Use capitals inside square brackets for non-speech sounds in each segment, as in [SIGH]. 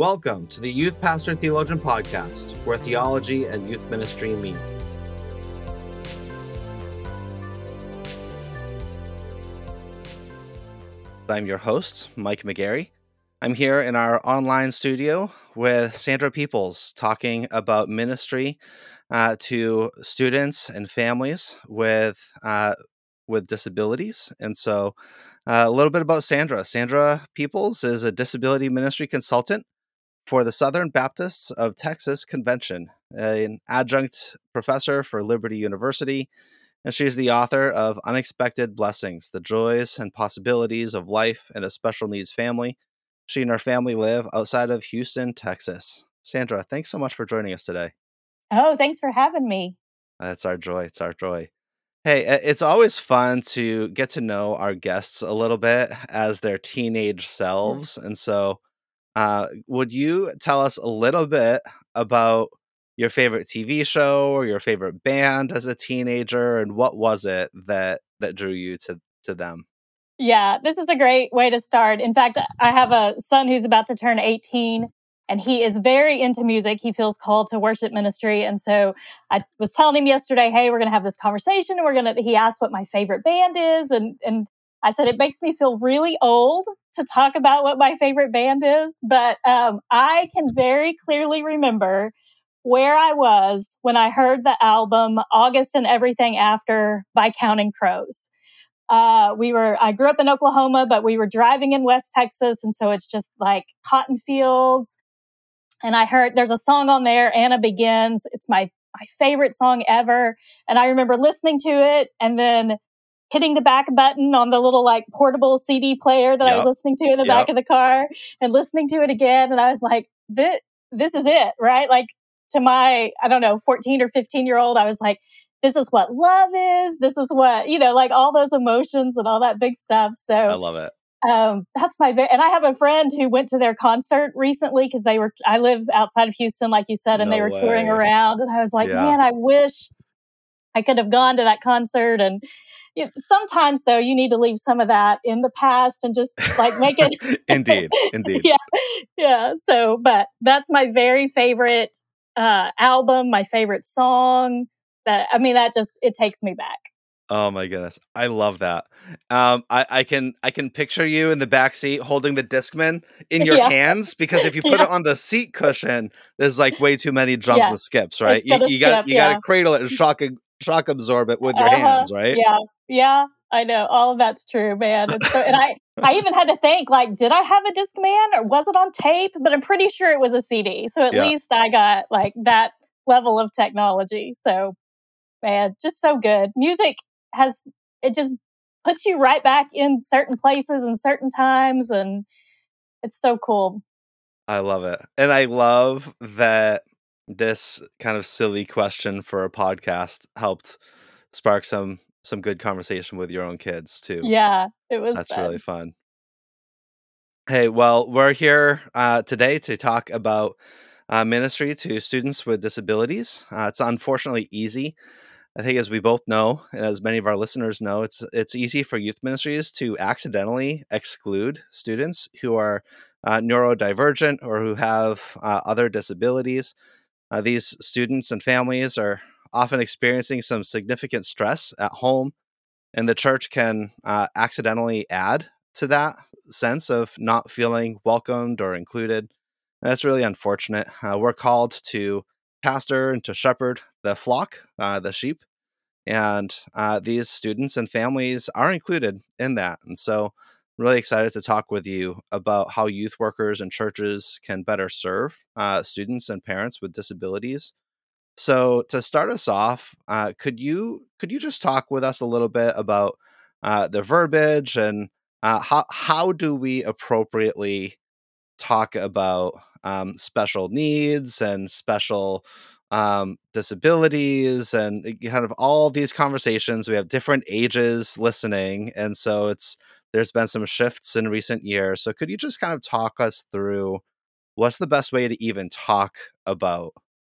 Welcome to the Youth Pastor and Theologian Podcast, where theology and youth ministry meet. I'm your host, Mike McGarry. I'm here in our online studio with Sandra Peoples talking about ministry uh, to students and families with uh, with disabilities. And so, uh, a little bit about Sandra. Sandra Peoples is a disability ministry consultant for the Southern Baptists of Texas Convention, an adjunct professor for Liberty University, and she's the author of Unexpected Blessings The Joys and Possibilities of Life in a Special Needs Family. She and her family live outside of Houston, Texas. Sandra, thanks so much for joining us today. Oh, thanks for having me. That's our joy. It's our joy. Hey, it's always fun to get to know our guests a little bit as their teenage mm. selves. And so uh, would you tell us a little bit about your favorite TV show or your favorite band as a teenager, and what was it that that drew you to to them? Yeah, this is a great way to start. In fact, [LAUGHS] I have a son who's about to turn 18 and he is very into music. He feels called to worship ministry. And so I was telling him yesterday, hey, we're going to have this conversation and we're going to, he asked what my favorite band is. And, and I said, it makes me feel really old to talk about what my favorite band is, but um, I can very clearly remember where I was when I heard the album August and Everything After by Counting Crows. Uh, we were, I grew up in Oklahoma, but we were driving in West Texas. And so it's just like cotton fields. And I heard there's a song on there, Anna Begins. It's my, my favorite song ever. And I remember listening to it and then hitting the back button on the little like portable CD player that yep. I was listening to in the yep. back of the car and listening to it again. And I was like, this, this is it, right? Like to my, I don't know, 14 or 15 year old, I was like, this is what love is. This is what, you know, like all those emotions and all that big stuff. So I love it. Um, that's my, and I have a friend who went to their concert recently because they were, I live outside of Houston, like you said, and no they were way. touring around. And I was like, yeah. man, I wish I could have gone to that concert and sometimes though you need to leave some of that in the past and just like make it [LAUGHS] indeed indeed yeah yeah so but that's my very favorite uh album my favorite song that i mean that just it takes me back Oh my goodness. I love that. Um I, I can I can picture you in the back seat holding the Discman in your [LAUGHS] yeah. hands because if you put yeah. it on the seat cushion, there's like way too many jumps yeah. and skips, right? You, you got you gotta cradle it and shock shock absorb it with your uh-huh. hands, right? Yeah, yeah, I know. All of that's true, man. So, and I, I even had to think, like, did I have a Discman or was it on tape? But I'm pretty sure it was a CD. So at yeah. least I got like that level of technology. So, man, just so good. Music has it just puts you right back in certain places and certain times, and it's so cool. I love it, and I love that this kind of silly question for a podcast helped spark some some good conversation with your own kids too. Yeah, it was. That's fun. really fun. Hey, well, we're here uh, today to talk about uh, ministry to students with disabilities. Uh, it's unfortunately easy. I think, as we both know, and as many of our listeners know, it's it's easy for youth ministries to accidentally exclude students who are uh, neurodivergent or who have uh, other disabilities. Uh, these students and families are often experiencing some significant stress at home, and the church can uh, accidentally add to that sense of not feeling welcomed or included. And that's really unfortunate. Uh, we're called to pastor and to shepherd the flock, uh, the sheep, and uh, these students and families are included in that. And so, really excited to talk with you about how youth workers and churches can better serve uh, students and parents with disabilities. So to start us off, uh, could you could you just talk with us a little bit about uh, the verbiage and uh, how how do we appropriately talk about um, special needs and special um, disabilities and uh, kind of all these conversations. We have different ages listening, and so it's there's been some shifts in recent years. So could you just kind of talk us through what's the best way to even talk about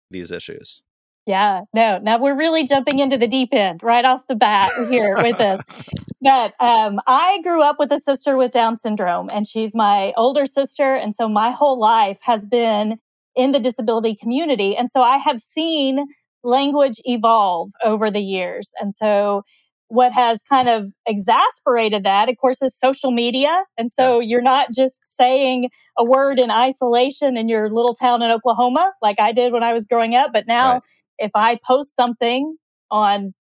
these issues? Yeah, no. Now we're really jumping into the deep end right off the bat here with this. [LAUGHS] but um, I grew up with a sister with Down syndrome, and she's my older sister. And so my whole life has been in the disability community. And so I have seen language evolve over the years. And so what has kind of exasperated that, of course, is social media. And so you're not just saying a word in isolation in your little town in Oklahoma, like I did when I was growing up. But now, right. if I post something on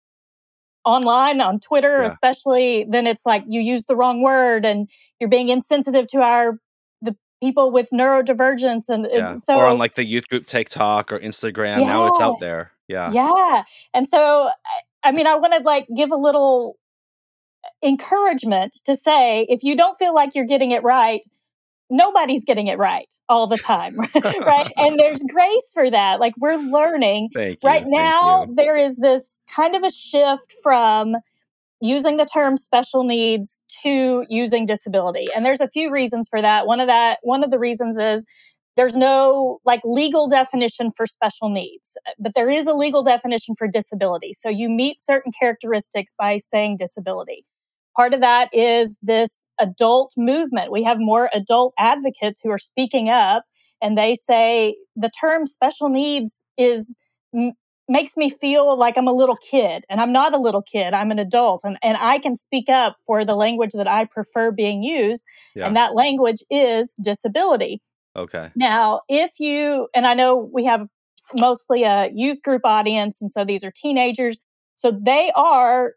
online on Twitter, yeah. especially, then it's like you use the wrong word and you're being insensitive to our the people with neurodivergence and, yeah. and so or on like the youth group TikTok or Instagram. Yeah. Now it's out there. Yeah. Yeah. And so I mean, I want to like give a little uh, encouragement to say if you don't feel like you're getting it right, nobody's getting it right all the time, [LAUGHS] right? and there's [LAUGHS] grace for that. Like we're learning. Thank you, right now, there is this kind of a shift from using the term special needs to using disability. And there's a few reasons for that. One of that, one of the reasons is there's no like legal definition for special needs, uh, but there is a legal definition for disability. So you meet certain characteristics by saying disability. Part of that is this adult movement. We have more adult advocates who are speaking up and they say the term special needs is m- makes me feel like I'm a little kid and I'm not a little kid. I'm an adult and, and I can speak up for the language that I prefer being used. Yeah. And that language is disability. Okay. Now, if you, and I know we have mostly a youth group audience, and so these are teenagers. So they are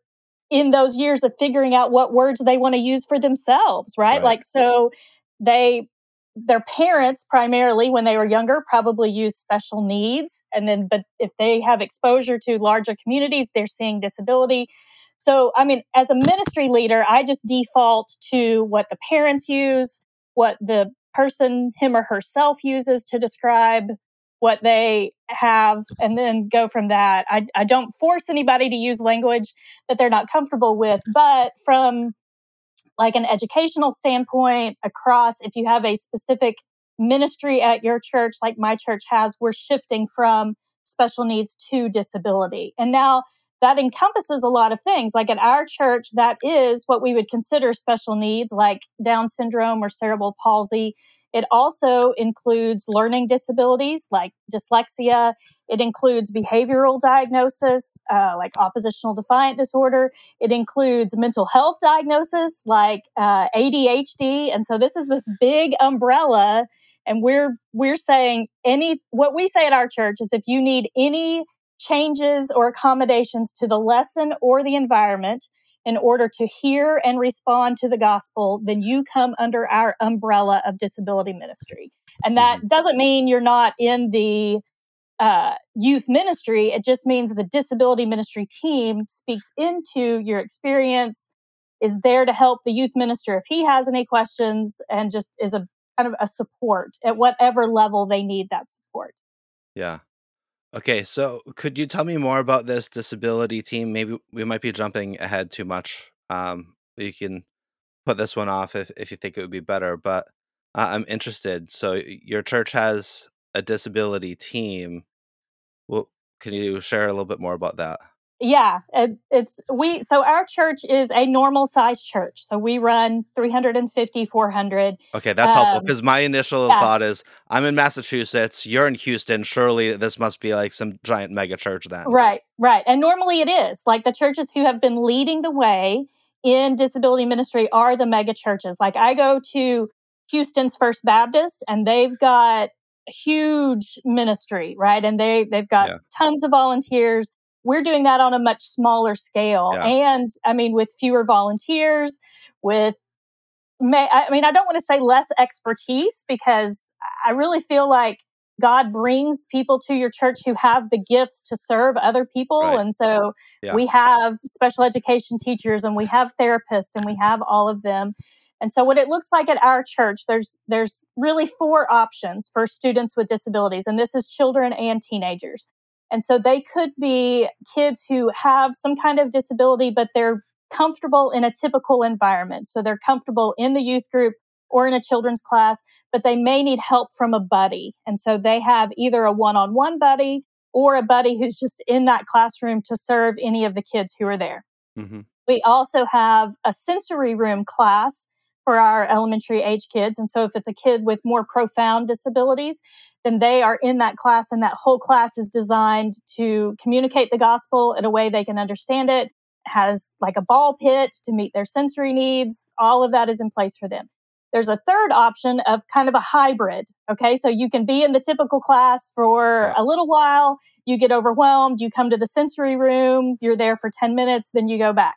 in those years of figuring out what words they want to use for themselves, right? right? Like, so they, their parents primarily when they were younger probably used special needs. And then, but if they have exposure to larger communities, they're seeing disability. So, I mean, as a ministry leader, I just default to what the parents use, what the person him or herself uses to describe what they have and then go from that. I, I don't force anybody to use language that they're not comfortable with, but from like an educational standpoint across, if you have a specific ministry at your church, like my church has, we're shifting from special needs to disability. And now that encompasses a lot of things. Like at our church, that is what we would consider special needs, like Down syndrome or cerebral palsy. It also includes learning disabilities like dyslexia. It includes behavioral diagnosis uh, like oppositional defiant disorder. It includes mental health diagnosis like uh, ADHD. And so this is this big umbrella. And we're we're saying any what we say at our church is if you need any changes or accommodations to the lesson or the environment in order to hear and respond to the gospel, then you come under our umbrella of disability ministry. And that mm-hmm. doesn't mean you're not in the uh, youth ministry. It just means the disability ministry team speaks into your experience, is there to help the youth minister if he has any questions, and just is a kind of a support at whatever level they need that support. Yeah. Okay, so could you tell me more about this disability team? Maybe we might be jumping ahead too much. Um, you can put this one off if, if you think it would be better, but uh, I'm interested. So your church has a disability team. Well, can you share a little bit more about that? Yeah, it, it's we. So our church is a normal size church. So we run 350, 400. Okay, that's um, helpful because my initial yeah. thought is I'm in Massachusetts, you're in Houston. Surely this must be like some giant mega church then. Right, right. And normally it is. Like the churches who have been leading the way in disability ministry are the mega churches. Like I go to Houston's First Baptist and they've got huge ministry, right? And they they've got yeah. tons of volunteers we're doing that on a much smaller scale. Yeah. And I mean, with fewer volunteers, with may, I mean, I don't want to say less expertise because I really feel like God brings people to your church who have the gifts to serve other people. Right. And so yeah. we have special education teachers and we have therapists and we have all of them. And so what it looks like at our church, there's there's really four options for students with disabilities. And this is children and teenagers. And so they could be kids who have some kind of disability, but they're comfortable in a typical environment. So they're comfortable in the youth group or in a children's class, but they may need help from a buddy. And so they have either a one on one buddy or a buddy who's just in that classroom to serve any of the kids who are there. Mm-hmm. We also have a sensory room class for our elementary age kids. And so if it's a kid with more profound disabilities, then they are in that class and that whole class is designed to communicate the gospel in a way they can understand it has like a ball pit to meet their sensory needs. All of that is in place for them. There's a third option of kind of a hybrid okay? So you can be in the typical class for a little while you get overwhelmed you come to the sensory room you're there for 10 minutes then you go back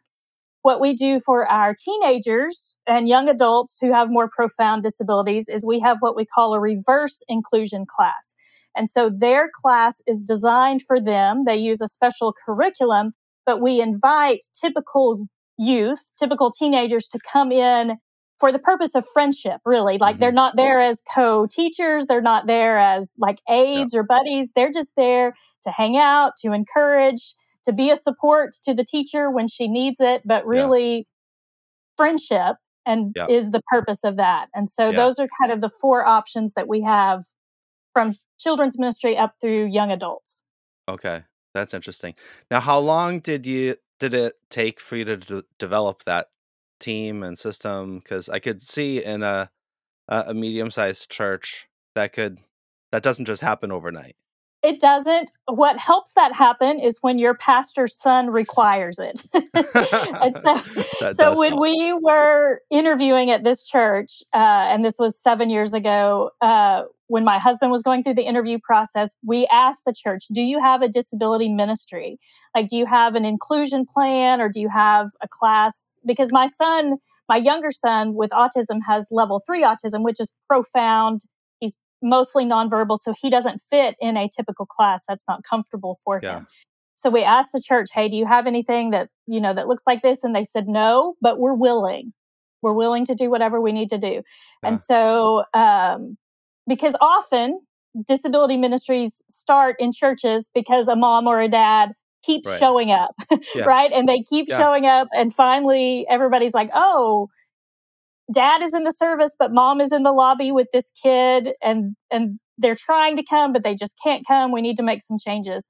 what we do for our teenagers and young adults who have more profound disabilities is we have what we call a reverse inclusion class. And so their class is designed for them. They use a special curriculum, but we invite typical youth, typical teenagers to come in for the purpose of friendship, really. Like mm-hmm. they're not there as co teachers, they're not there as like aides yeah. or buddies. They're just there to hang out, to encourage, to be a support to the teacher when she needs it, but really yeah. friendship and is the purpose of that. And so those are kind of the four options that we have from children's ministry up through young adults. Okay. That's interesting. Now, how long did you did it take for you to d- develop that team and system? Because I could see in a a medium sized church that could that doesn't just happen overnight. It doesn't. What helps that happen is when your pastor's son requires it. [LAUGHS] and so, [LAUGHS] so when help. we were interviewing at this church, uh, and this was seven years ago, uh, when my husband was going through the interview process, we asked the church, Do you have a disability ministry? Like, do you have an inclusion plan or do you have a class? Because my son, my younger son with autism, has level three autism, which is profound mostly nonverbal, so he doesn't fit in a typical class. That's not comfortable for yeah. him. So we asked the church, "Hey, do you have anything that you know that looks like this?" And they said, "No, but we're willing. We're willing to do whatever we need to do." Yeah. And so, um, because often disability ministries start in churches because a mom or a dad keeps right. showing up, [LAUGHS] yeah. right? And they keep showing up, and finally, everybody's like, "Oh." Dad is in the service, but mom is in the lobby with this kid and, and they're trying to come, but they just can't come. We need to make some changes.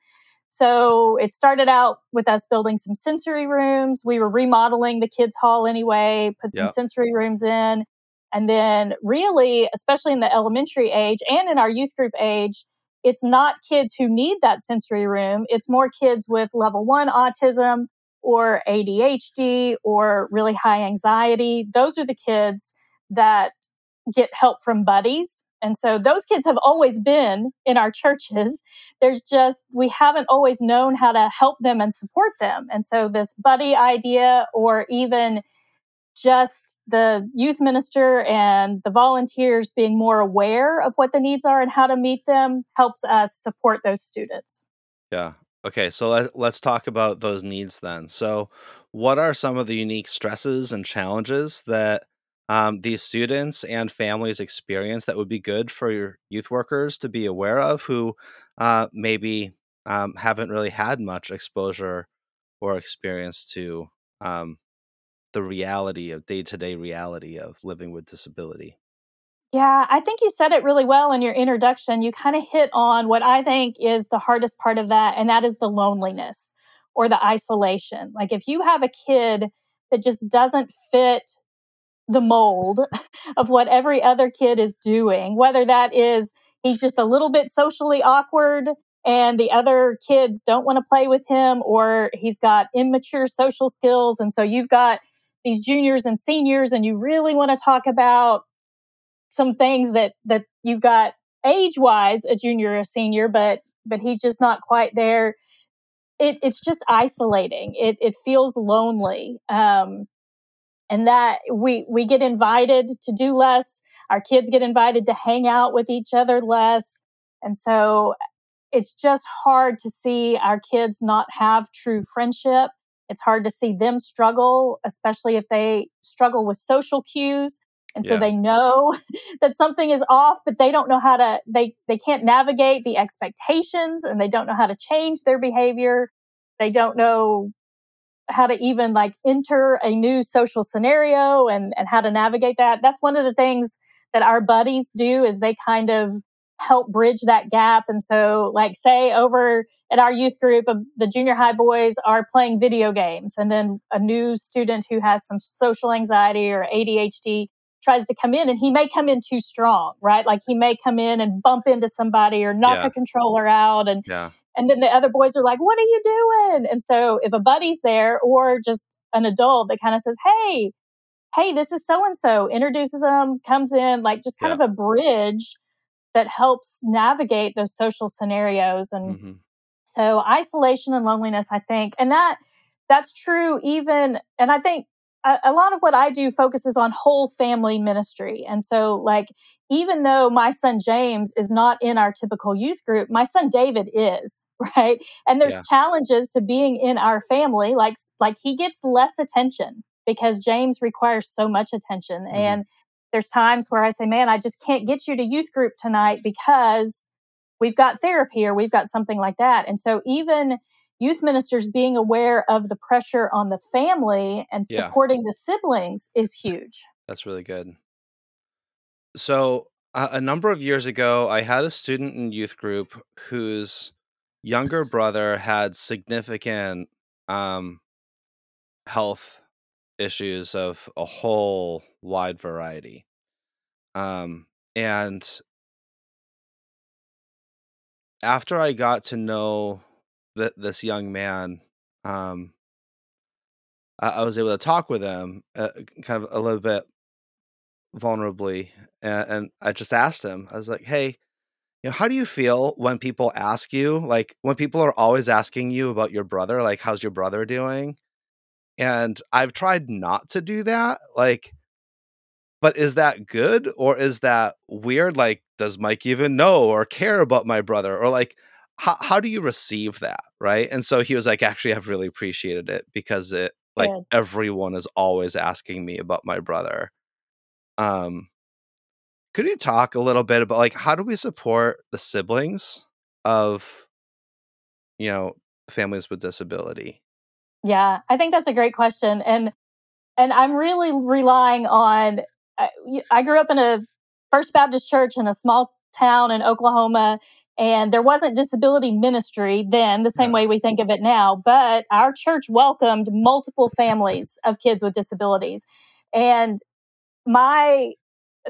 So it started out with us building some sensory rooms. We were remodeling the kids' hall anyway, put some yep. sensory rooms in. And then, really, especially in the elementary age and in our youth group age, it's not kids who need that sensory room. It's more kids with level one autism or ADHD or really high anxiety. Those are the kids that get help from buddies. And so those kids have always been in our churches. [LAUGHS] There's just, we haven't always known how to help them and support them. And so this buddy idea or even just the youth minister and the volunteers being more aware of what the needs are and how to meet them helps us support those students. Yeah, Okay, so let, let's talk about those needs then. So, what are some of the unique stresses and challenges that um, these students and families experience that would be good for your youth workers to be aware of who uh, maybe um, haven't really had much exposure or experience to um, the reality of day to day reality of living with disability? Yeah, I think you said it really well in your introduction. You kind of hit on what I think is the hardest part of that, and that is the loneliness or the isolation. Like if you have a kid that just doesn't fit the mold [LAUGHS] of what every other kid is doing, whether that is he's just a little bit socially awkward and the other kids don't want to play with him, or he's got immature social skills. And so you've got these juniors and seniors, and you really want to talk about some things that that you've got age wise a junior or a senior, but but he's just not quite there. It, it's just isolating. It it feels lonely. Um, and that we we get invited to do less our kids get invited to hang out with each other less and so it's just hard to see our kids not have true friendship it's hard to see them struggle especially if they struggle with social cues and so yeah. they know [LAUGHS] that something is off but they don't know how to they they can't navigate the expectations and they don't know how to change their behavior they don't know how to even like enter a new social scenario and and how to navigate that that's one of the things that our buddies do is they kind of help bridge that gap. And so, like, say over at our youth group, uh, the junior high boys are playing video games, and then a new student who has some social anxiety or ADHD tries to come in and he may come in too strong, right? Like he may come in and bump into somebody or knock Yeah. a controller out and Yeah. and then the other boys are like, "What are you doing?" And so if a buddy's there or just an adult that kind of says, "Hey, hey, this is so and so," introduces them, comes in, like just kind Yeah. of a bridge that helps navigate those social scenarios and hmm so isolation and loneliness, I think, and that that's true even, and I think a, a lot of what I do focuses on whole family ministry. And so, like, even though my son James is not in our typical youth group, my son David is, [LAUGHS] right? And there's Yeah. challenges to being in our family, like like he gets less attention because James requires so much attention. Mhm. And there's times where I say, man, I just can't get you to youth group tonight because we've got therapy or we've got something like that. And so even youth ministers being aware of the pressure on the family and Yeah. supporting the siblings is huge. That's really good. So, a, a number of years ago, I had a student in youth group whose younger brother had significant um, health issues of a whole wide variety. Um, and after I got to know th- this young man, um, I-, I was able to talk with him uh, kind of a little bit vulnerably. And, and I just asked him, I was like, hey, you know, how do you feel when people ask you, like when people are always asking you about your brother, like, how's your brother doing? And I've tried not to do that. Like, but is that good or is that weird? Like, does Mike even know or care about my brother? Or like, how, how do you receive that? Right. And so he was like, actually, I've really appreciated it because it, like, Good. everyone is always asking me about my brother. Um, could you talk a little bit about like how do we support the siblings of you know families with disability? Yeah, I think that's a great question, and and I'm really relying on. I, I grew up in a First Baptist church in a small town in Oklahoma, and there wasn't disability ministry then, the same way we think of it now. But our church welcomed multiple families of kids with disabilities, and my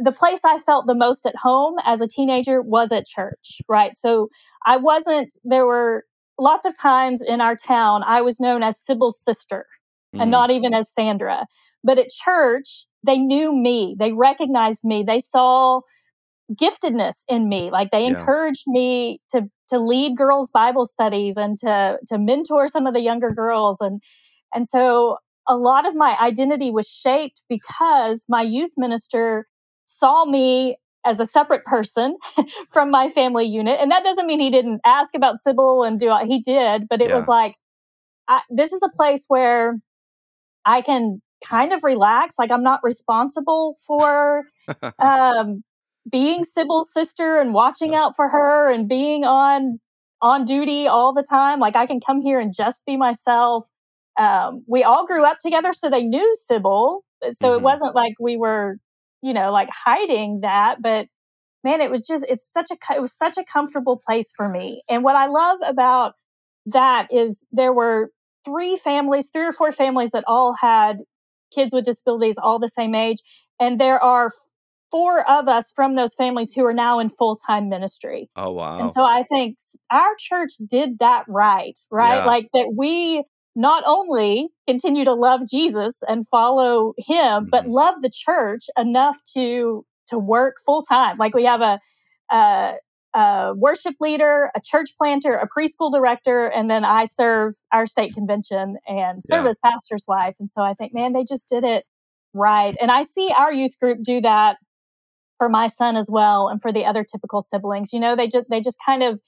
the place I felt the most at home as a teenager was at church, right? So I wasn't, there were lots of times in our town, I was known as Sybil's sister and Mhm. not even as Sandra. But at church, they knew me, they recognized me, they saw giftedness in me. Like they Yeah. encouraged me to to lead girls' Bible studies and to to mentor some of the younger girls. And and so a lot of my identity was shaped because my youth minister saw me as a separate person [LAUGHS] from my family unit. And that doesn't mean he didn't ask about Sybil and do he did, but it was like I, this is a place where I can kind of relax. Like I'm not responsible for [LAUGHS] um, being Sybil's sister and watching out for her and being on on duty all the time. Like I can come here and just be myself. Um, we all grew up together, so they knew Sybil. So Mhm. it wasn't like we were, you know, like hiding that. But man, it was just it's such a it was such a comfortable place for me. And what I love about that is there were three families, three or four families that all had kids with disabilities all the same age, and there are four of us from those families who are now in full-time ministry. oh wow. And so I think our church did that right, right? Yeah. Like that we not only continue to love Jesus and follow him, but Mhm. love the church enough to to work full time. Like we have a, a a worship leader, a church planter, a preschool director, and then I serve our state convention and serve Yeah. as pastor's wife. And so I think, man, they just did it right. And I see our youth group do that for my son as well and for the other typical siblings you know they just they just kind of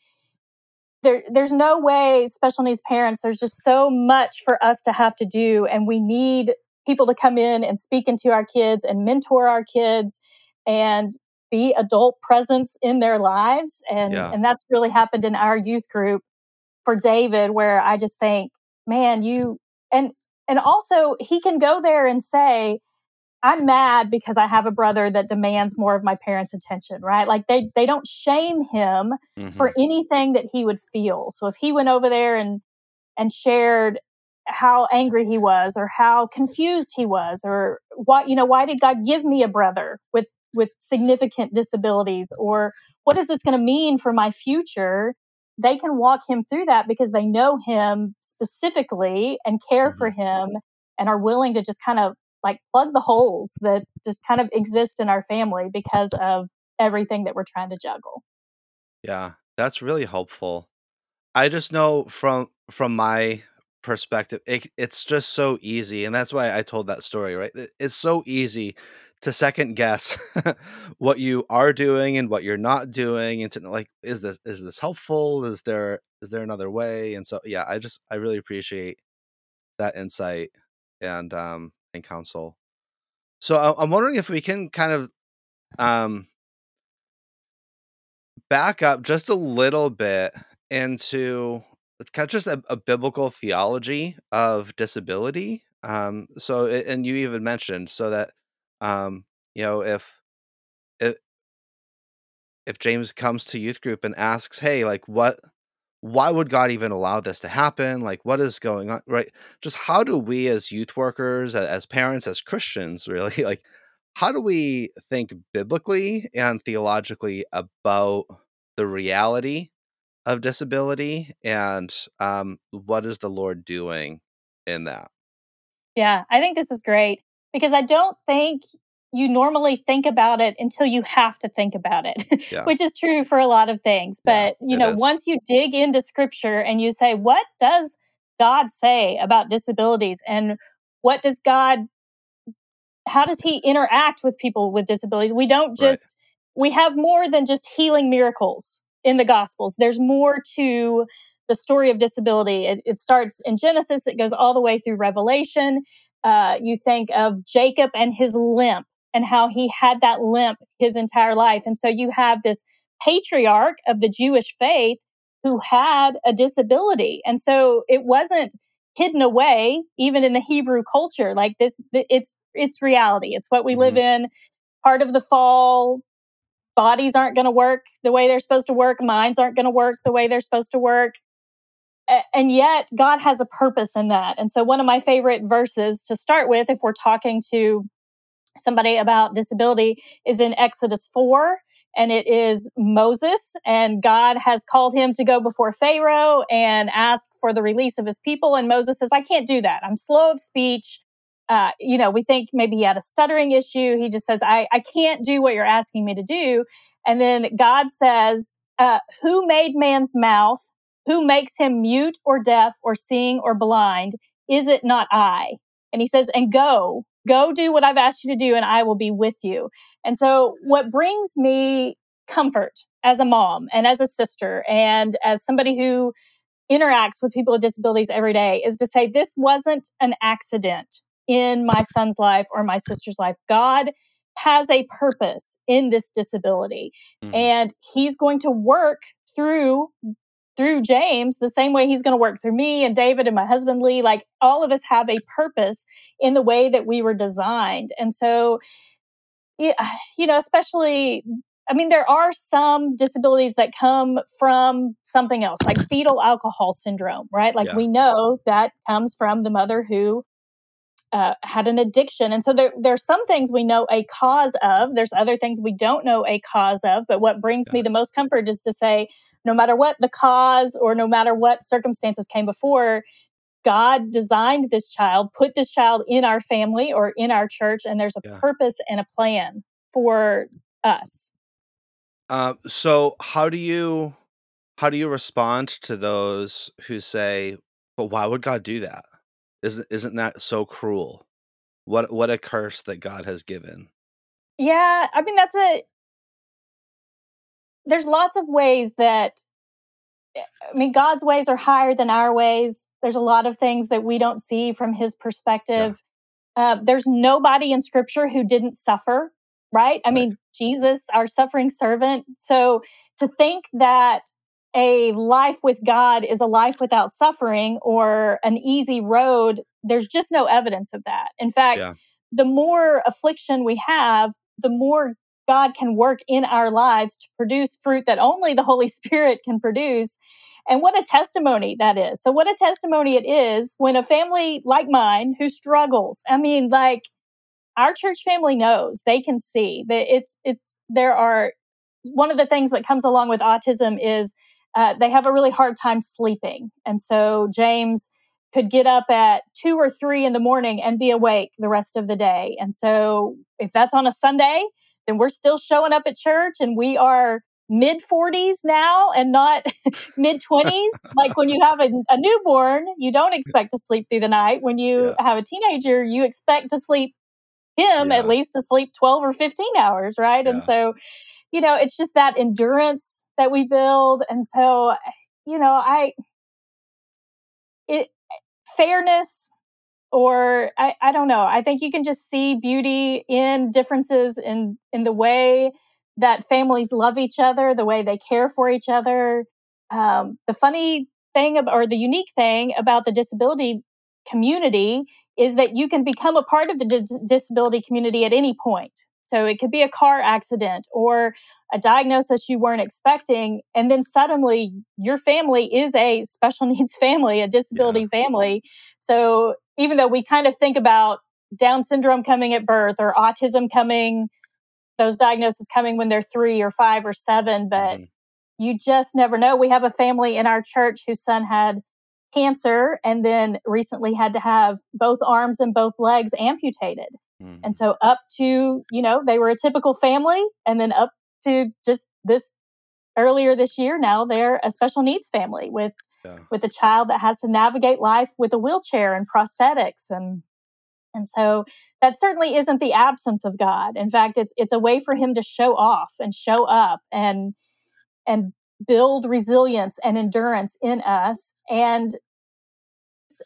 there there's no way special needs parents there's just so much for us to have to do and we need people to come in and speak into our kids and mentor our kids and be adult presence in their lives and Yeah. and that's really happened in our youth group for David where I just think man you and and also he can go there and say I'm mad because I have a brother that demands more of my parents' attention, right? Like they they don't shame him mm-hmm. for anything that he would feel. So if he went over there and and shared how angry he was or how confused he was or what you know why did god give me a brother with with significant disabilities or what is this going to mean for my future they can walk him through that because they know him specifically and care for mm-hmm. him and are willing to just kind of like plug the holes that just kind of exist in our family because of everything that we're trying to juggle. Yeah that's really helpful. I just know from from my perspective it, it's just so easy and that's why i told that story right? It's so easy to second guess [LAUGHS] what you are doing and what you're not doing and to like is this is this helpful? Is there is there another way? And so yeah i just i really appreciate that insight and um and counsel so i'm wondering if we can kind of um back up just a little bit into kind of just a, a biblical theology of disability. Um, so, and you even mentioned so that, um, you know, if if if James comes to youth group and asks, "Hey, like, what? Why would God even allow this to happen? Like, what is going on?" Right? Just how do we, as youth workers, as parents, as Christians, [LAUGHS] really like, how do we think biblically and theologically about the reality of disability and um, what is the Lord doing in that? Yeah, I think this is great because I don't think you normally think about it until you have to think about it, yeah. [LAUGHS] which is true for a lot of things. But, yeah, you know, once you dig into scripture and you say, what does God say about disabilities and what does God how does he interact with people with disabilities? We don't just right. we have more than just healing miracles in the Gospels. There's more to the story of disability. It, it starts in Genesis, it goes all the way through Revelation. Uh, you think of Jacob and his limp and how he had that limp his entire life. And so you have this patriarch of the Jewish faith who had a disability. And so it wasn't hidden away even in the Hebrew culture like this it's it's reality it's what we mm-hmm. live in part of the fall bodies aren't going to work the way they're supposed to work, minds aren't going to work the way they're supposed to work. And yet, God has a purpose in that. And so, one of my favorite verses to start with, if we're talking to somebody about disability, is in Exodus 4. And it is Moses, and God has called him to go before Pharaoh and ask for the release of his people. And Moses says, I can't do that. I'm slow of speech uh, you know, we think maybe he had a stuttering issue. He just says, I, I can't do what you're asking me to do. And then God says, uh, Who made man's mouth? Who makes him mute or deaf or seeing or blind? Is it not I? And he says, And go, go do what I've asked you to do, and I will be with you. And so, what brings me comfort as a mom and as a sister and as somebody who interacts with people with disabilities every day is to say, This wasn't an accident in my son's life or my sister's life. God has a purpose in this disability mm-hmm. and he's going to work through through James the same way he's going to work through me and David and my husband Lee like all of us have a purpose in the way that we were designed and so [SIGHS] you know especially I mean, there are some disabilities that come from something else, like fetal alcohol syndrome, right? Like yeah. we know that comes from the mother who uh, had an addiction. And so there, there's some things we know a cause of. There's other things we don't know a cause of. But what brings me the most comfort is to say, no matter what the cause or no matter what circumstances came before, God designed this child, put this child in our family or in our church, and there's a yeah. purpose and a plan for us. Uh, so how do you how do you respond to those who say, "But why would God do that?" Isn't isn't that so cruel? What what a curse that God has given. Yeah, I mean that's a there's lots of ways that eh, I mean God's ways are higher than our ways. There's a lot of things that we don't see from his perspective. Yeah. Uh, there's nobody in scripture who didn't suffer, right? I right. mean, Jesus, our suffering servant. So to think that a life with God is a life without suffering or an easy road, there's just no evidence of that. In fact, yeah. the more affliction we have, the more God can work in our lives to produce fruit that only the Holy [LAUGHS] Spirit can produce. And what a testimony that is. So, what a testimony it is when a family like mine who struggles, I mean, like our church family knows, they can see that it's, it's, there are, one of the things that comes along with autism is uh, they have a really hard time sleeping. And so, James, could get up at two or three in the morning and be awake the rest of the day. And so, if that's on a Sunday, then we're still showing up at church and we are mid 40s now and not [LAUGHS] mid 20s. [LAUGHS] like when you have a, a, newborn, you don't expect to sleep through the night. When you yeah. have a teenager, you expect to sleep him yeah. at least to sleep 12 or 15 hours, right? Yeah. And so, you know, it's just that endurance that we build. And so, you know, I, it, fairness or I, I don't know. I think you can just see beauty in differences in in the way that families love each other, the way they care for each other. Um, the funny thing or the unique thing about the disability community is that you can become a part of the dis- disability community at any point. So it could be a car accident or a diagnosis you weren't expecting. And then suddenly your family is a special [LAUGHS] needs family, a disability yeah. family. So even though we kind of think about Down syndrome coming at birth or autism coming, those diagnoses coming when they're three or five or seven, but mm-hmm. you just never know. We have a family in our church whose son had cancer and then recently had to have both arms and both legs amputated. Mm-hmm. And so up to, you know, they were a typical family and then up to just this earlier this year now they're a special needs family with yeah. with a child that has to navigate life with a wheelchair and prosthetics and and so that certainly isn't the absence of God. In fact, it's it's a way for him to show off and show up and and build resilience and endurance in us. And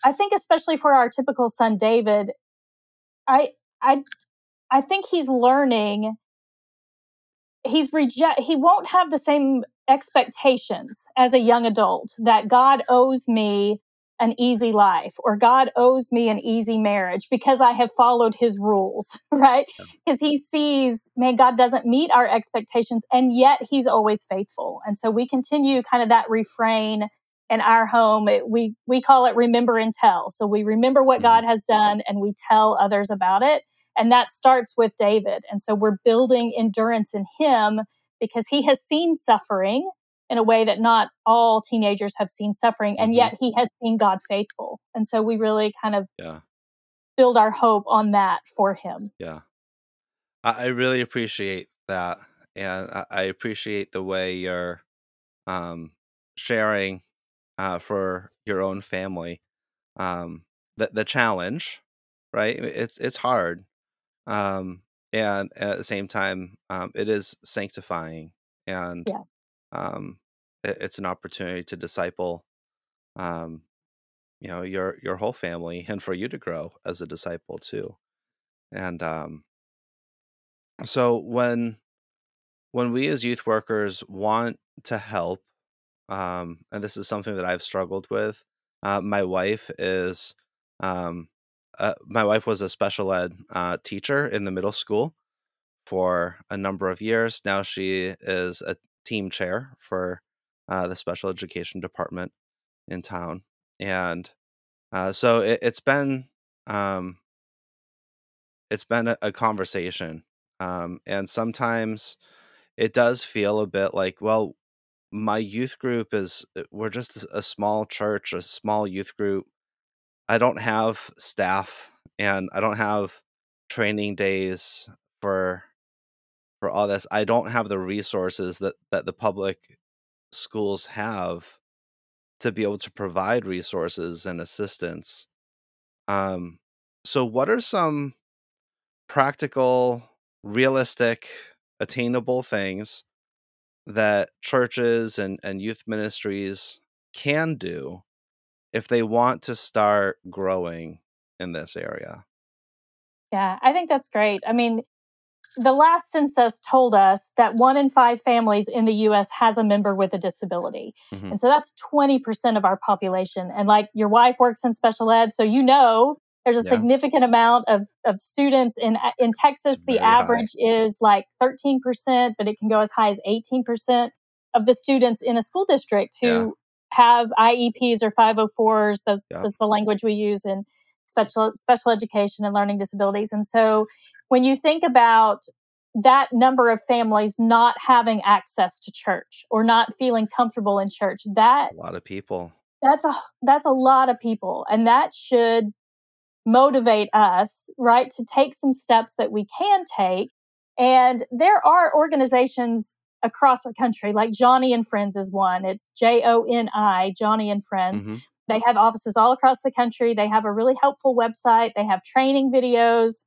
I think especially for our typical son David, I I I think he's learning he's reject he won't have the same expectations as a young adult that God owes me an easy life or God owes me an easy marriage because I have followed his rules, [LAUGHS] right? Because he sees, man, God doesn't meet our expectations and yet he's always faithful. And so we continue kind of that refrain in our home. It, we, we call it remember and tell. So we remember what God mm-hmm. has done and we tell others about it. And that starts with David. And so we're building endurance in him because he has seen suffering in a way that not all teenagers have seen suffering and mm-hmm. yet he has seen god faithful and so we really kind of yeah. build our hope on that for him yeah i really appreciate that and i appreciate the way you're um, sharing uh, for your own family um, the, the challenge right it's it's hard um, and, and at the same time um, it is sanctifying and yeah. um, it, it's an opportunity to disciple um, you know your your whole family and for you to grow as a disciple too and um, so when when we as youth workers want to help um, and this is something that i've struggled with uh, my wife is um, uh, my wife was a special ed uh, teacher in the middle school for a number of years. Now she is a team chair for uh, the special education department in town, and uh, so it, has been um, it's been a, a conversation, um, and sometimes it does feel a bit like, well, my youth group is uh, we're just a small church, a small youth group. I don't have staff, and I don't have training days for for all this. I don't have the resources that that the public schools have to be able to provide resources and assistance. Um, so, what are some practical, realistic, attainable things that churches and, and youth ministries can do if they want to start growing in this area? Yeah, I think that's great. I mean, the last census told us that one in five families in the US has a member with a disability. Mm-hmm. And so that's 20% of our population. And like your wife works in special ed, so you know There's a Yeah. significant amount of, of students in in Texas. The very high. average is like 13%, but it can go as high as 18% of the students in a school district who Yeah. have IEPs or 504s. Those, Yeah. That's the language we use in special special education and learning disabilities. And so when you think about that number of families not having access to church or not feeling comfortable in church, that A lot of people. that's a that's a lot of people and that should motivate us right to take some steps that we can take. And there are organizations across the country like Joni and friends is one. It's j-o-n-i Joni and friends. Mhm. they have offices all across the country. They have a really helpful website. They have training videos.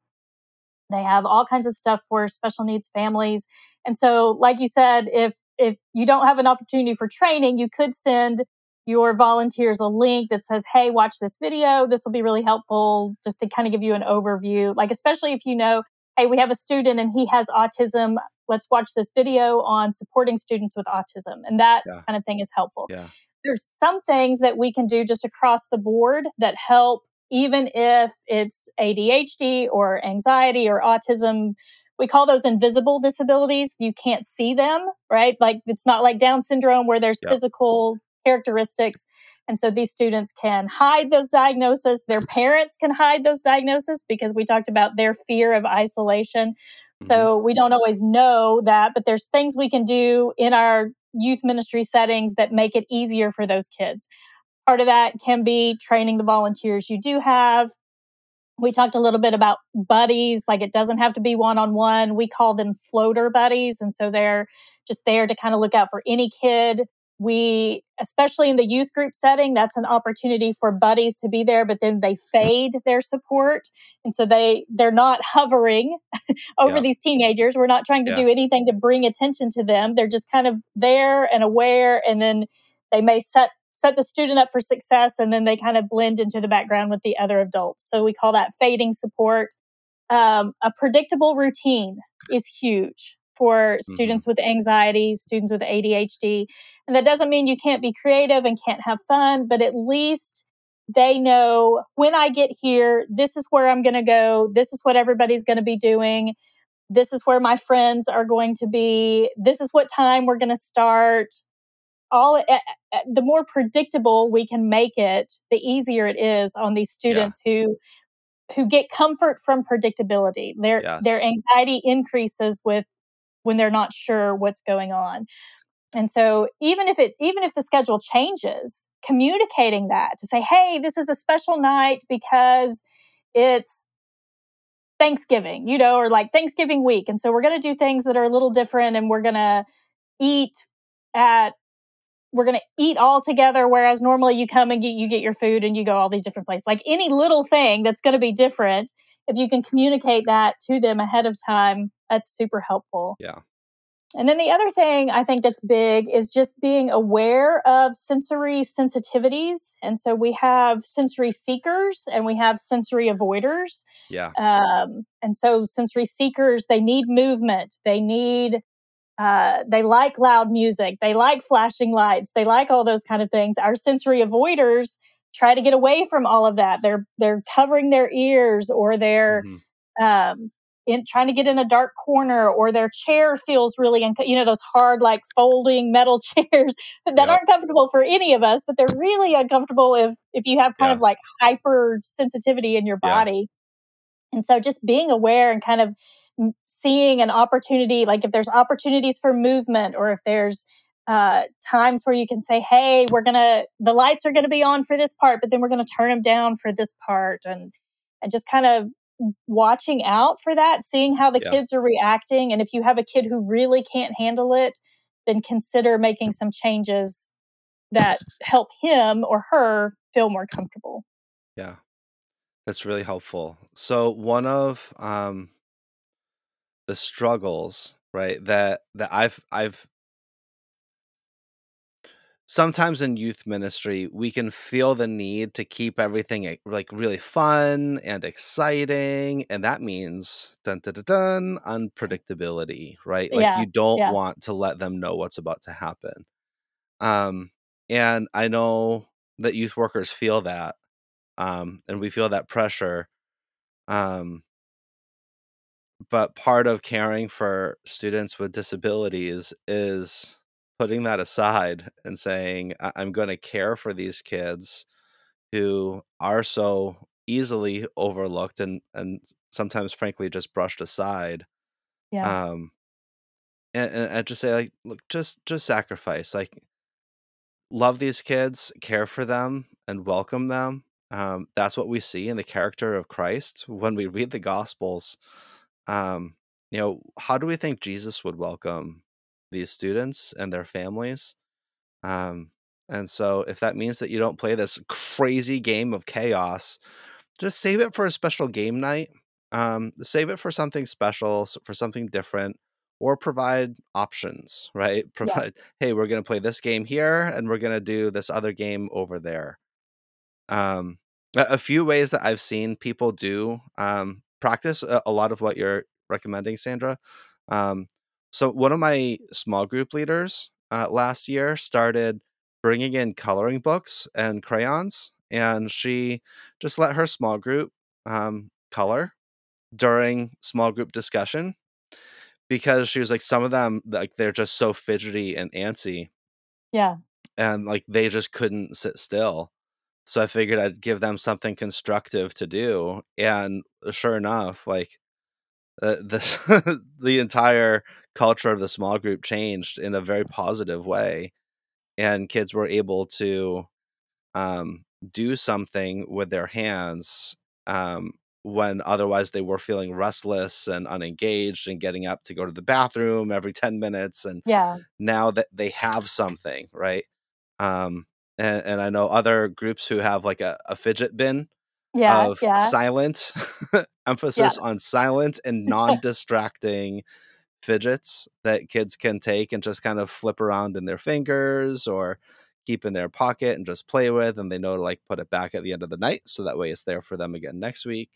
They have all kinds of stuff for special needs families. And so like you said if if you don't have an opportunity for training you could send your volunteers a link that says, Hey, watch this video. This will be really helpful just to kind of give you an overview. Like, especially if you know, Hey, we have a student and he has autism. Let's watch this video on supporting students with autism. And that Yeah. kind of thing is helpful. Yeah. There's some things that we can do just across the board that help, even if it's ADHD or anxiety or autism. We call those invisible disabilities. You can't see them, right? Like it's not like Down syndrome where there's Yep. physical characteristics. And so these students can hide those diagnoses. Their parents can hide those diagnoses because we talked about their fear of isolation. Mm-hmm. So we don't always know that, but there's things we can do in our youth ministry settings that make it easier for those kids. Part of that can be training the volunteers you do have. We talked a little bit about buddies, like it doesn't have to be one on one. We call them floater buddies. And so they're just there to kind of look out for any kid we especially in the youth group setting that's an opportunity for buddies to be there but then they fade their support and so they they're not hovering [LAUGHS] over Yeah. these teenagers. We're not trying to Yeah. do anything to bring attention to them. They're just kind of there and aware and then they may set set the student up for success and then they kind of blend into the background with the other adults. So we call that fading support. Um, a predictable routine is huge for students with anxiety, students with ADHD. And that doesn't mean you can't be creative and can't have fun, but at least they know when I get here, this is where I'm going to go. This is what everybody's going to be doing. This is where my friends are going to be. This is what time we're going to start. All eh, eh, the more predictable we can make it, the easier it is on these students who who get comfort from predictability. Their Yes. their anxiety increases with when they're not sure what's going on. And so even if it even if the schedule changes, communicating that to say, "Hey, this is a special night because it's Thanksgiving, you know, or like Thanksgiving week. And so we're going to do things that are a little different and we're going to eat at we're going to eat all together whereas normally you come and get you get your food and you go all these different places. Like any little thing that's going to be different, if you can communicate that to them ahead of time, that's super helpful. Yeah. And then the other thing I think that's big is just being aware of sensory sensitivities. And so we have sensory seekers and we have sensory avoiders. Yeah. Um, and so sensory seekers, they need movement. They need, uh, they like loud music. They like flashing lights. They like all those kind of things. Our sensory avoiders try to get away from all of that. They're, they're covering their ears or they're, Mhm. um, in trying to get in a dark corner or their chair feels really unco- you know those hard like folding metal [LAUGHS] chairs that Yep. aren't comfortable for any of us but they're really uncomfortable if if you have kind Yeah. of like hyper sensitivity in your Yeah. body and so just being aware and kind of seeing an opportunity like if there's opportunities for movement or if there's uh, times where you can say hey we're gonna the lights are gonna be on for this part but then we're gonna turn them down for this part and and just kind of watching out for that seeing how the Yeah. kids are reacting and if you have a kid who really can't handle it then consider making some changes that help him or her feel more comfortable Yeah. That's really helpful. So one of um the struggles, right, that that I've I've sometimes in youth ministry, we can feel the need to keep everything eh, like really fun and exciting, and that means dun dun dun, dun unpredictability, right? Like Yeah, you don't yeah. want to let them know what's about to happen. Um and I know that youth workers feel that um and we feel that pressure Um, but part of caring for students with disabilities is putting that aside and saying, I- I'm going to care for these kids who are so easily overlooked and, and sometimes, frankly, just brushed aside. Yeah. Um, and, and I just say, like, look, just just sacrifice. Like, love these kids, care for them, and welcome them. Um, that's what we see in the character of Christ when we read the Gospels. Um, you know, how do we think Jesus would welcome these students and their families? Um, and so, if that means that you don't play this crazy game of chaos, just save it for a special game night. Um, save it for something special, for something different, or provide options, right? [LAUGHS] Yeah. Provide, hey, we're going to play this game here and we're going to do this other game over there. Um, a, a few ways that I've seen people do um, practice a, a lot of what you're recommending, Sandra. Um, so, one of my small group leaders uh, last year started bringing in coloring books and crayons, and she just let her small group um, color during small group discussion because she was like, some of them, like, they're just so fidgety and antsy Yeah. and like they just couldn't sit still. So I figured I'd give them something constructive to do, and sure enough, like uh, the [LAUGHS] the entire culture of the small group changed in a very positive way, and kids were able to um, do something with their hands um, when otherwise they were feeling restless and unengaged and getting up to go to the bathroom every ten minutes, and Yeah. now that they have something, right? Um, and, and I know other groups who have like a, a fidget bin Yeah. of Yeah. silent [LAUGHS] Yeah. emphasis on silent and [LAUGHS] non-distracting fidgets that kids can take and just kind of flip around in their fingers or keep in their pocket and just play with and they know to like put it back at the end of the night so that way it's there for them again next week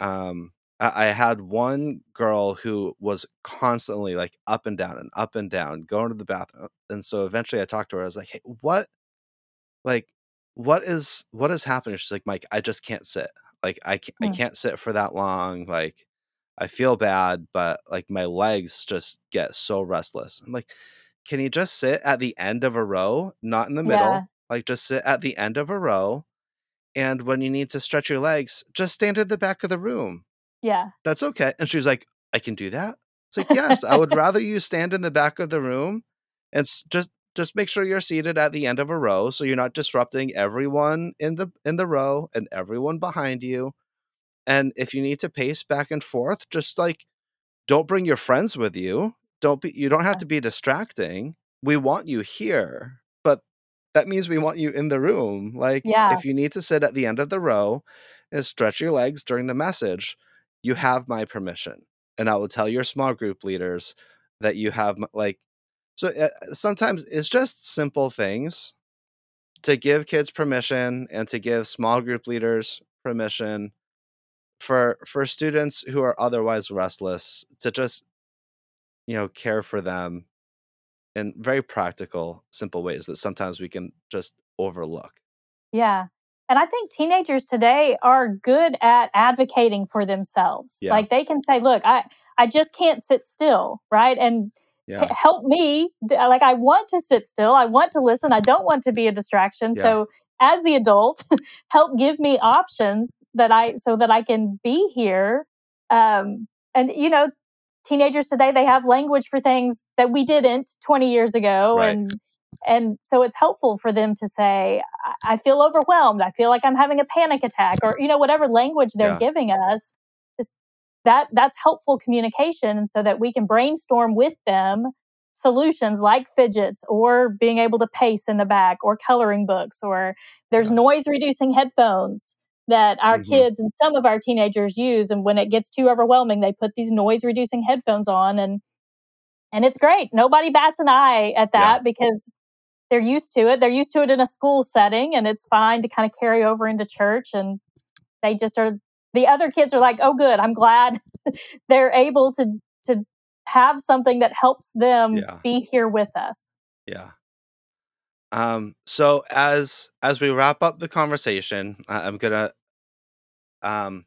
um I, I had one girl who was constantly like up and down and up and down going to the bathroom and so eventually i talked to her i was like hey what like what is what is happening she's like mike i just can't sit like i can't, i Mm. can't sit for that long like i feel bad but like my legs just get so restless i'm like can you just sit at the end of a row not in the Yeah. middle like just sit at the end of a row and when you need to stretch your legs just stand at the back of the room Yeah. that's okay. And she's like, I can do that. It's like, yes, I would [LAUGHS] rather you stand in the back of the room and just just make sure you're seated at the end of a row so you're not disrupting everyone in the in the row and everyone behind you. And if you need to pace back and forth, just like don't bring your friends with you. Don't be you don't have to be distracting. We want you here, but that means we want you in the room. Like Yeah. if you need to sit at the end of the row and stretch your legs during the message, you have my permission. And I will tell your small group leaders that you have like so uh, sometimes it's just simple things to give kids permission and to give small group leaders permission for for students who are otherwise restless to just you know care for them in very practical simple ways that sometimes we can just overlook Yeah. And I think teenagers today are good at advocating for themselves. Yeah. Like they can say, "Look, I I just can't sit still, right? And yeah help me like I want to sit still. I want to listen. I don't want to be a distraction. Yeah. So as the adult, [LAUGHS] help give me options that I so that I can be here. Um and you know, teenagers today they have language for things that we didn't 20 years ago Right. and and so it's helpful for them to say I- feel overwhelmed i feel like i'm having a panic attack or you know whatever language they're Yeah. giving us that that's helpful communication and so that we can brainstorm with them solutions like fidgets or being able to pace in the back or coloring books or there's Yeah. noise reducing headphones that our Mhm. kids and some of our teenagers use and when it gets too overwhelming they put these noise reducing headphones on and and it's great nobody bats an eye at Yeah. that because they're used to it they're used to it in a school setting and it's fine to kind of carry over into church and they just are the other kids are like oh good i'm glad [LAUGHS] they're able to to have something that helps them Yeah. be here with us yeah um so as as we wrap up the conversation i'm gonna um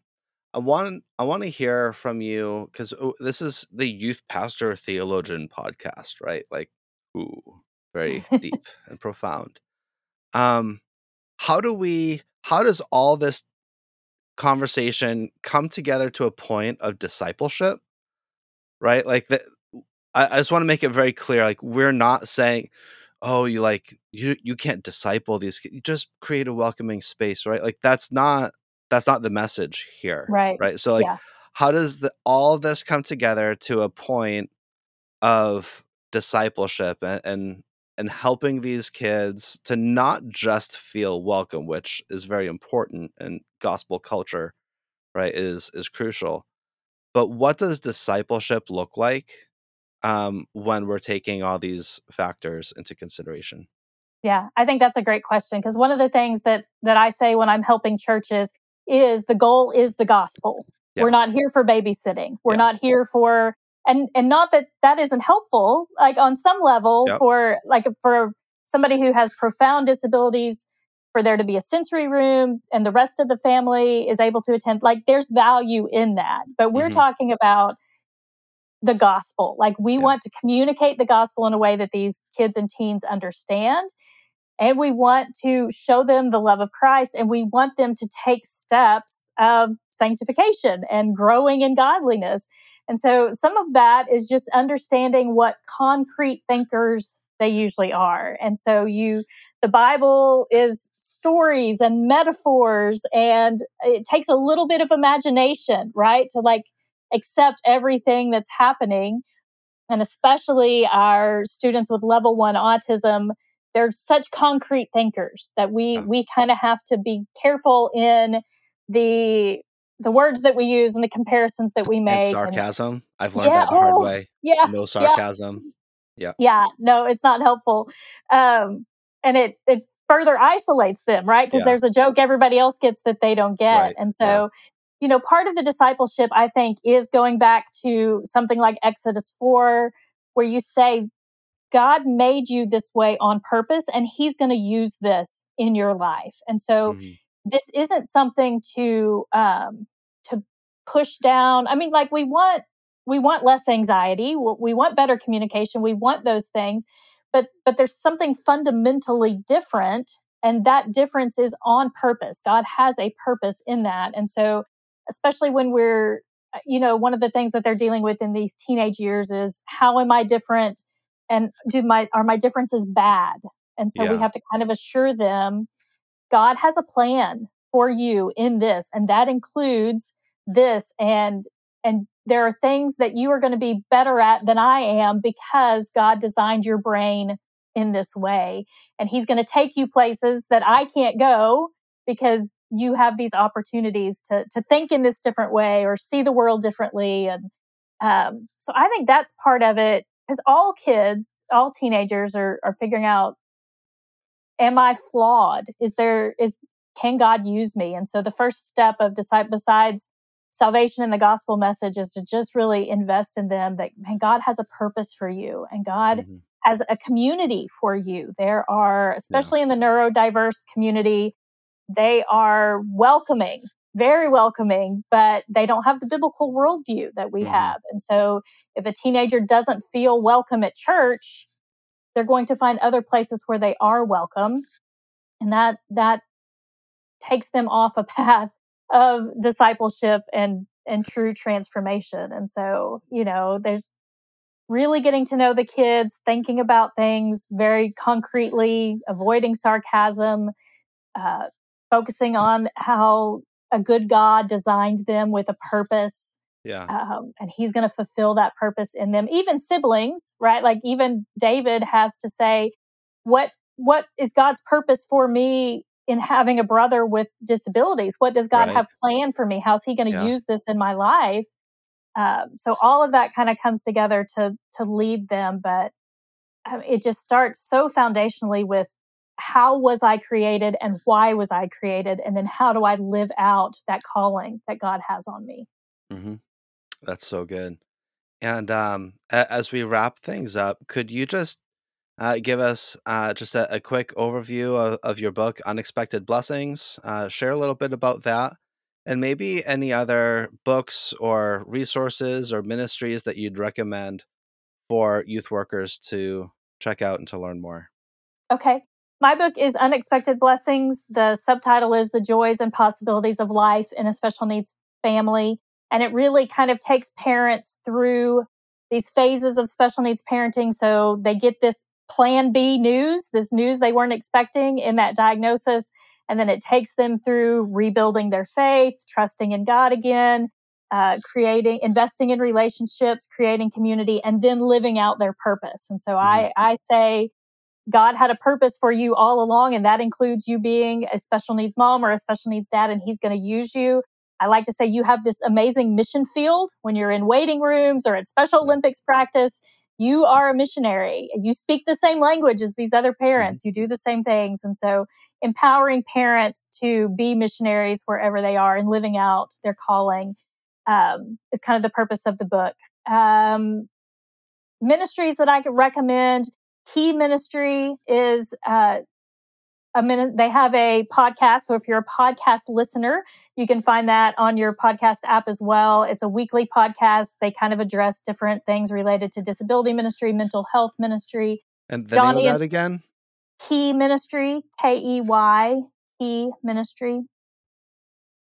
I want I want to hear from you because this is the youth pastor theologian podcast, right? Like, ooh, very [LAUGHS] deep and profound. Um, how do we? How does all this conversation come together to a point of discipleship? Right, like that. I, I just want to make it very clear. Like, we're not saying, "Oh, you like you you can't disciple these kids. You just create a welcoming space," right? Like, that's not that's not the message here right right so like yeah how does the, all of this come together to a point of discipleship and, and and helping these kids to not just feel welcome which is very important and gospel culture right is is crucial but what does discipleship look like um, when we're taking all these factors into consideration yeah i think that's a great question because one of the things that that i say when i'm helping churches is the goal is the gospel. Yeah. We're not here for babysitting. We're yeah. not here for and and not that that isn't helpful like on some level yep. for like for somebody who has profound disabilities for there to be a sensory room and the rest of the family is able to attend like there's value in that but we're mm-hmm. talking about the gospel like we yeah. want to communicate the gospel in a way that these kids and teens understand and we want to show them the love of Christ and we want them to take steps of sanctification and growing in godliness. And so some of that is just understanding what concrete thinkers they usually are. And so you the Bible is stories and metaphors and it takes a little bit of imagination, right? To like accept everything that's happening. And especially our students with level 1 autism they're such concrete thinkers that we we kind of have to be careful in the the words that we use and the comparisons that we make. And sarcasm. And, I've learned yeah, that the hard oh, way. Yeah. No sarcasm. Yeah. Yeah. No, it's not helpful. Um, and it it further isolates them, right? Because yeah. there's a joke everybody else gets that they don't get. Right. And so, yeah. you know, part of the discipleship, I think, is going back to something like Exodus 4, where you say, God made you this way on purpose and he's going to use this in your life. And so mm-hmm. this isn't something to um to push down. I mean like we want we want less anxiety, we want better communication, we want those things, but but there's something fundamentally different and that difference is on purpose. God has a purpose in that. And so especially when we're you know one of the things that they're dealing with in these teenage years is how am I different and do my are my differences bad? And so yeah. we have to kind of assure them god has a plan for you in this and that includes this and and there are things that you are going to be better at than i am because god designed your brain in this way. And he's going to take you places that i can't go because you have these opportunities to to think in this different way or see the world differently and um, so i think that's part of it because all kids, all teenagers are, are figuring out, am I flawed? Is there, is, can God use me? And so the first step of decide, besides salvation and the gospel message is to just really invest in them that, man, God has a purpose for you and God mm-hmm. has a community for you. There are, especially yeah. in the neurodiverse community, they are welcoming very welcoming, but they don't have the biblical worldview that we mm-hmm. have. And so if a teenager doesn't feel welcome at church, they're going to find other places where they are welcome. And that that takes them off a [LAUGHS] path of discipleship and and true transformation. And so, you know, there's really getting to know the kids, thinking about things very concretely, avoiding sarcasm, uh, focusing on how a good God designed them with a purpose. Yeah. Um, and he's going to fulfill that purpose in them. Even siblings, right? Like even David has to say, what, what is God's purpose for me in having a brother with disabilities? What does God right. have planned for me? How's he going to yeah. use this in my life? Um, so all of that kind of comes together to, to lead them. But um, it just starts so foundationally with how was I created and why was I created? And then how do I live out that calling that God has on me? Mm-hmm. That's so good. And um, as we wrap things up, could you just uh, give us uh, just a, a, quick overview of, of, your book, Unexpected Blessings? Uh, share a little bit about that and maybe any other books or resources or ministries that you'd recommend for youth workers to check out and to learn more. Okay. My book is Unexpected Blessings. The subtitle is The Joys and Possibilities of Life in a Special Needs Family. And it really kind of takes parents through these phases of special needs parenting. So they get this plan B news, this news they weren't expecting in that diagnosis. And then it takes them through rebuilding their faith, trusting in God again, uh, creating, investing in relationships, creating community, and then living out their purpose. And so mm-hmm. I, I say, God had a purpose for you all along, and that includes you being a special needs mom or a special needs dad, and He's going to use you. I like to say you have this amazing mission field when you're in waiting rooms or at Special Olympics practice. You are a missionary. You speak the same language as these other parents. You do the same things. And so empowering parents to be missionaries wherever they are and living out their calling um, is kind of the purpose of the book. Um, ministries that I could recommend Key Ministry is uh, a minute. They have a podcast. So if you're a podcast listener, you can find that on your podcast app as well. It's a weekly podcast. They kind of address different things related to disability ministry, mental health ministry. And the Johnny name of that again? Key Ministry, K E Y, Key Ministry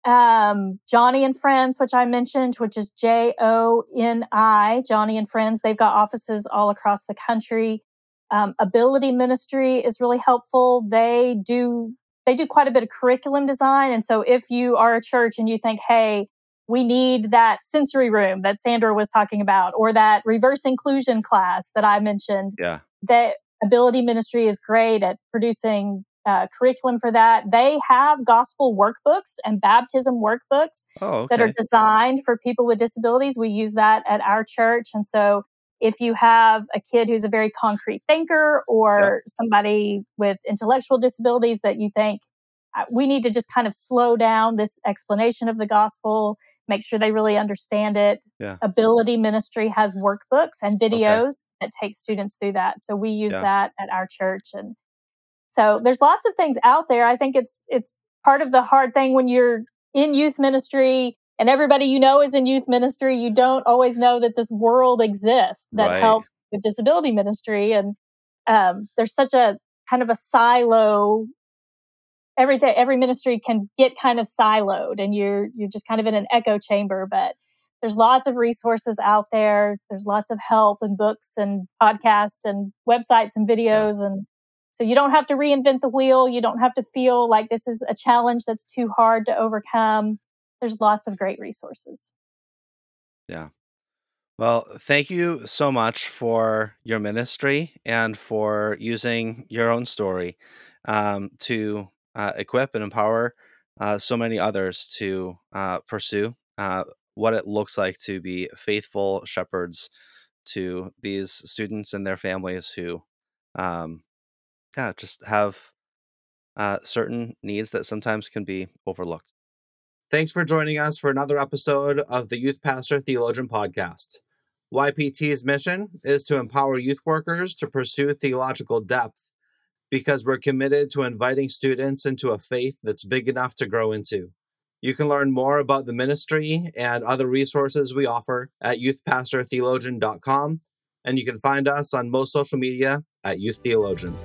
um, Joni and Friends, which I mentioned, which is J O N I, Joni and Friends. They've got offices all across the country. Um, Ability Ministry is really helpful. They do they do quite a bit of curriculum design, and so if you are a church and you think, hey, we need that sensory room that Sandra was talking about, or that reverse inclusion class that I mentioned, yeah, that Ability Ministry is great at producing uh, curriculum for that. They have gospel workbooks and baptism workbooks oh, okay. that are designed for people with disabilities. We use that at our church. And so if you have a kid who's a very concrete thinker or yeah. somebody with intellectual disabilities that you think we need to just kind of slow down this explanation of the gospel, make sure they really understand it. Yeah. Ability Ministry has workbooks and videos okay. that take students through that. So we use yeah. that at our church and so there's lots of things out there. I think it's it's part of the hard thing when you're in youth ministry and everybody you know is in youth ministry. You don't always know that this world exists that right. helps with disability ministry, and um, there's such a kind of a silo. Everything, every ministry can get kind of siloed, and you're you're just kind of in an echo chamber. But there's lots of resources out there. There's lots of help and books and podcasts and websites and videos and so you don't have to reinvent the wheel. You don't have to feel like this is a challenge that's too hard to overcome. There's lots of great resources. Yeah. Well, thank you so much for your ministry and for using your own story um, to uh, equip and empower uh, so many others to uh, pursue uh, what it looks like to be faithful shepherds to these students and their families who um, yeah, just have uh, certain needs that sometimes can be overlooked. Thanks for joining us for another episode of the Youth Pastor Theologian Podcast. YPT's mission is to empower youth workers to pursue theological depth because we're committed to inviting students into a faith that's big enough to grow into. You can learn more about the ministry and other resources we offer at youthpastortheologian.com, and you can find us on most social media at Youth Theologian.